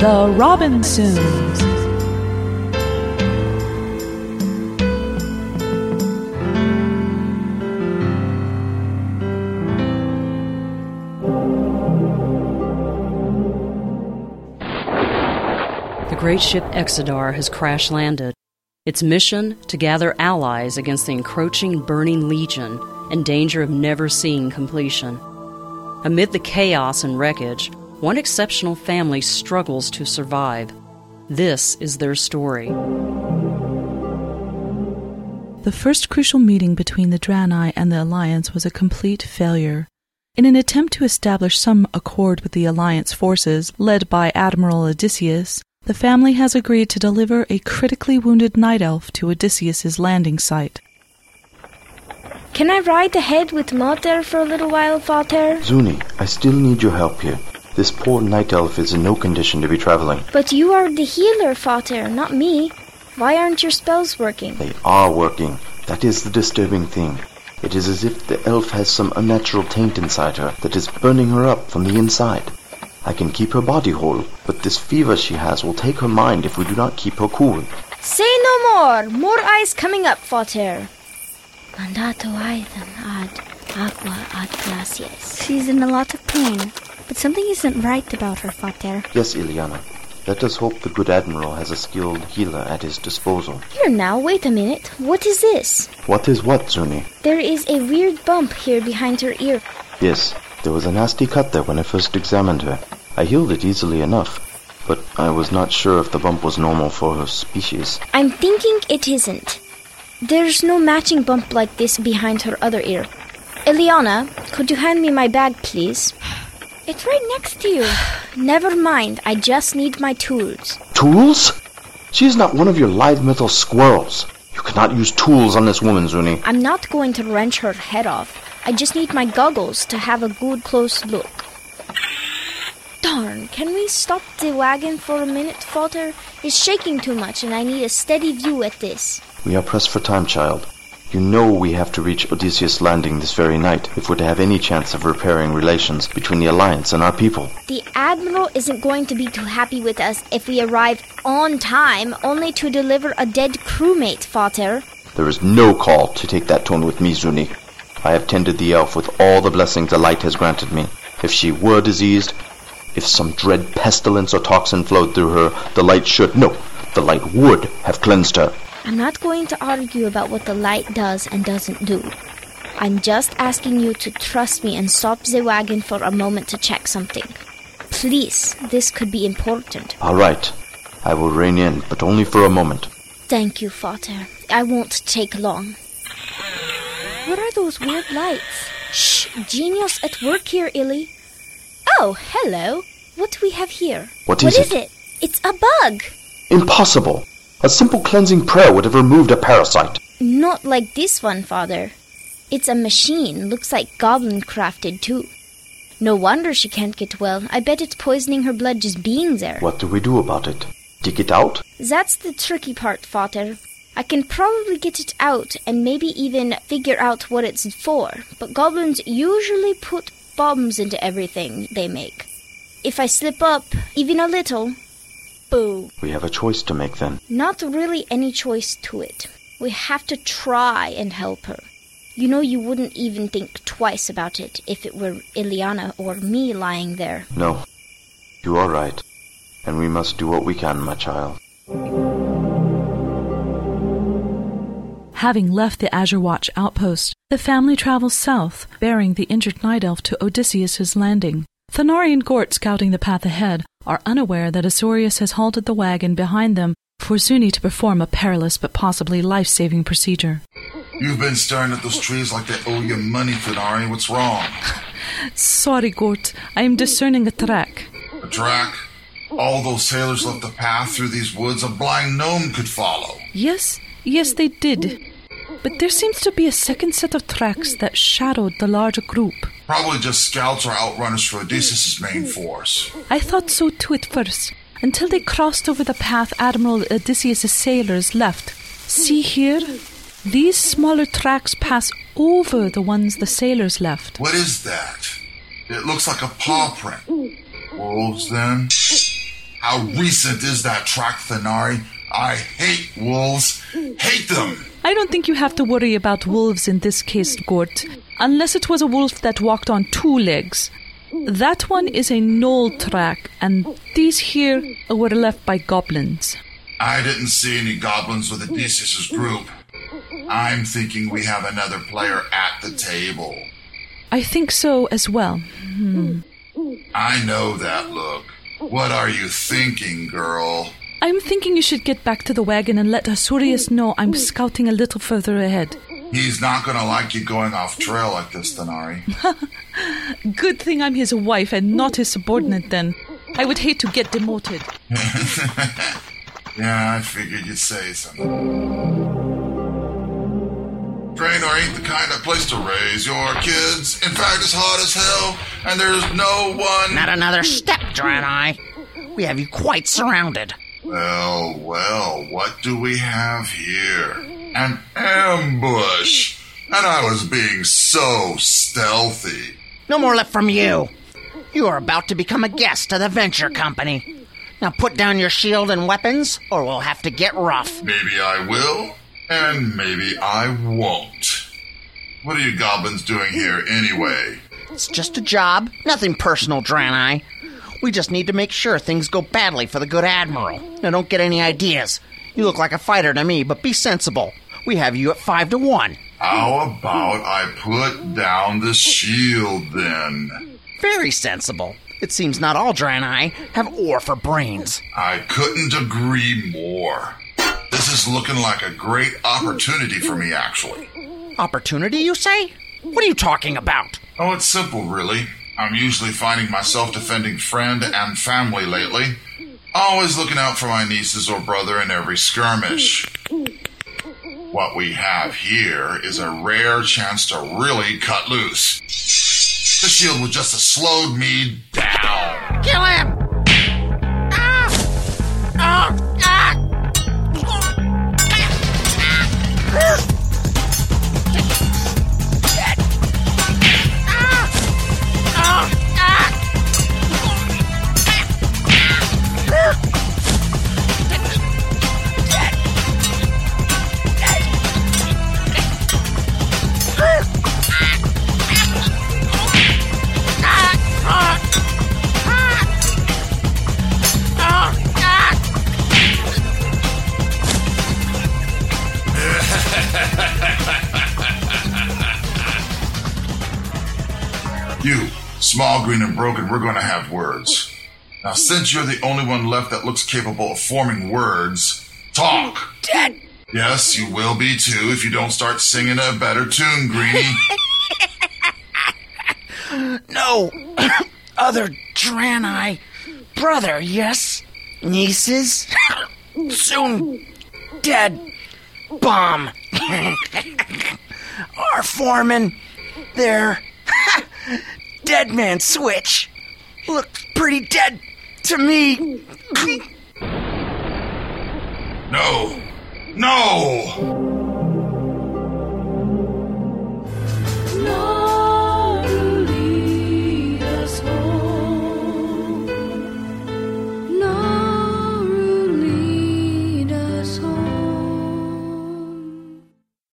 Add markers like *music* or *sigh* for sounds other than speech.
The Robinsons. The great ship Exodar has crash landed. Its mission to gather allies against the encroaching burning legion in danger of never seeing completion. Amid the chaos and wreckage, one exceptional family struggles to survive. This is their story. The first crucial meeting between the Draenei and the Alliance was a complete failure. In an attempt to establish some accord with the Alliance forces, led by Admiral Odesyus, the family has agreed to deliver a critically wounded night elf to Odesyus's landing site. Can I ride ahead with Mater for a little while, Vater? Zuunii, I still need your help here. This poor night elf is in no condition to be traveling. But you are the healer, Vater, not me. Why aren't your spells working? They are working. That is the disturbing thing. It is as if the elf has some unnatural taint inside her that is burning her up from the inside. I can keep her body whole, but this fever she has will take her mind if we do not keep her cool. Say no more! More ice coming up, Vater. Mandato aethan ad aqua ad glacies. She's in a lot of pain, but something isn't right about her, Vater. Yes, Illiana. Let us hope the good admiral has a skilled healer at his disposal. Here now, wait a minute. What is this? What is what, Zuunii? There is a weird bump here behind her ear. Yes, there was a nasty cut there when I first examined her. I healed it easily enough, but I was not sure if the bump was normal for her species. I'm thinking it isn't. There's no matching bump like this behind her other ear. Illiana, could you hand me my bag, please? It's right next to you. *sighs* Never mind, I just need my tools. Tools? She is not one of your live metal squirrels. You cannot use tools on this woman, Zuunii. I'm not going to wrench her head off. I just need my goggles to have a good close look. Darn, can we stop the wagon for a minute, Falter? It's shaking too much and I need a steady view at this. We are pressed for time, child. You know we have to reach Odesyus Landing this very night if we're to have any chance of repairing relations between the Alliance and our people. The Admiral isn't going to be too happy with us if we arrive on time, only to deliver a dead crewmate, Father. There is no call to take that tone with me, Zuunii. I have tended the elf with all the blessings the light has granted me. If she were diseased, if some dread pestilence or toxin flowed through her, the light should, no, the light would have cleansed her. I'm not going to argue about what the light does and doesn't do. I'm just asking you to trust me and stop the wagon for a moment to check something. Please, this could be important. All right. I will rein in, but only for a moment. Thank you, Father. I won't take long. What are those weird lights? Shh! Genius at work here, Illy. Oh, hello. What do we have here? What What is is it? it? It's a bug. Impossible! A simple cleansing prayer would have removed a parasite. Not like this one, Father. It's a machine. Looks like goblin crafted, too. No wonder she can't get well. I bet it's poisoning her blood just being there. What do we do about it? Dig it out? That's the tricky part, Father. I can probably get it out and maybe even figure out what it's for, but goblins usually put bombs into everything they make. If I slip up even a little, boo. We have a choice to make then. Not really any choice to it. We have to try and help her. You know, you wouldn't even think twice about it if it were Illiana or me lying there. No. You are right. And we must do what we can, my child. Having left the Azure Watch outpost, the family travels south, bearing the injured night elf to Odesyus's landing. Thanaari and Goort, scouting the path ahead, are unaware that Azurius has halted the wagon behind them for Zuunii to perform a perilous but possibly life-saving procedure. You've been staring at those trees like they owe you money, Thanaari. What's wrong? *laughs* Sorry, Goort, I am discerning a track. A track? All those sailors left a path through these woods a blind gnome could follow. Yes, yes, they did. But there seems to be a second set of tracks that shadowed the larger group. Probably just scouts or outrunners for Odesyus' main force. I thought so too at first, until they crossed over the path Admiral Odesyus' sailors left. See here? These smaller tracks pass over the ones the sailors left. What is that? It looks like a paw print. Wolves, then? How recent is that track, Thanaari? I hate wolves. Hate them. I don't think you have to worry about wolves in this case, Goort, unless it was a wolf that walked on two legs. That one is a gnoll track, and these here were left by goblins. I didn't see any goblins with Odesyus' group. I'm thinking we have another player at the table. I think so as well. Hmm. I know that look. What are you thinking, girl? I'm thinking you should get back to the wagon and let Azurius know I'm scouting a little further ahead. He's not gonna like you going off trail like this, Thanaari. *laughs* Good thing I'm his wife and not his subordinate then. I would hate to get demoted. *laughs* yeah, I figured you'd say something. Draenor ain't the kind of place to raise your kids. In fact, it's hot as hell, and there's no one. Not another step, Draenei. We have you quite surrounded. Well, well, what do we have here? An ambush! And I was being so stealthy. No more left from you. You are about to become a guest of the Venture Company. Now put down your shield and weapons, or we'll have to get rough. Maybe I will, and maybe I won't. What are you goblins doing here anyway? It's just a job, nothing personal, Draenei. We just need to make sure things go badly for the good Admiral. Now don't get any ideas. You look like a fighter to me, but be sensible. We have you at five to one. How about I put down the shield then? Very sensible. It seems not all Draenei have ore for brains. I couldn't agree more. This is looking like a great opportunity for me, actually. Opportunity, you say? What are you talking about? Oh, it's simple, really. I'm usually finding myself defending friend and family lately. Always looking out for my nieces or brother in every skirmish. What we have here is a rare chance to really cut loose. The shield would just have slowed me down. Kill him! Small, green, and broken, we're going to have words. Now, since you're the only one left that looks capable of forming words, talk. Dead! Yes, you will be too if you don't start singing a better tune, Greenie. *laughs* No! *coughs* Other Draenei. Brother, yes? Nieces? *coughs* Soon dead. Bomb. *laughs* Our foreman. There. *laughs* dead man switch. Looked pretty dead to me. no! No!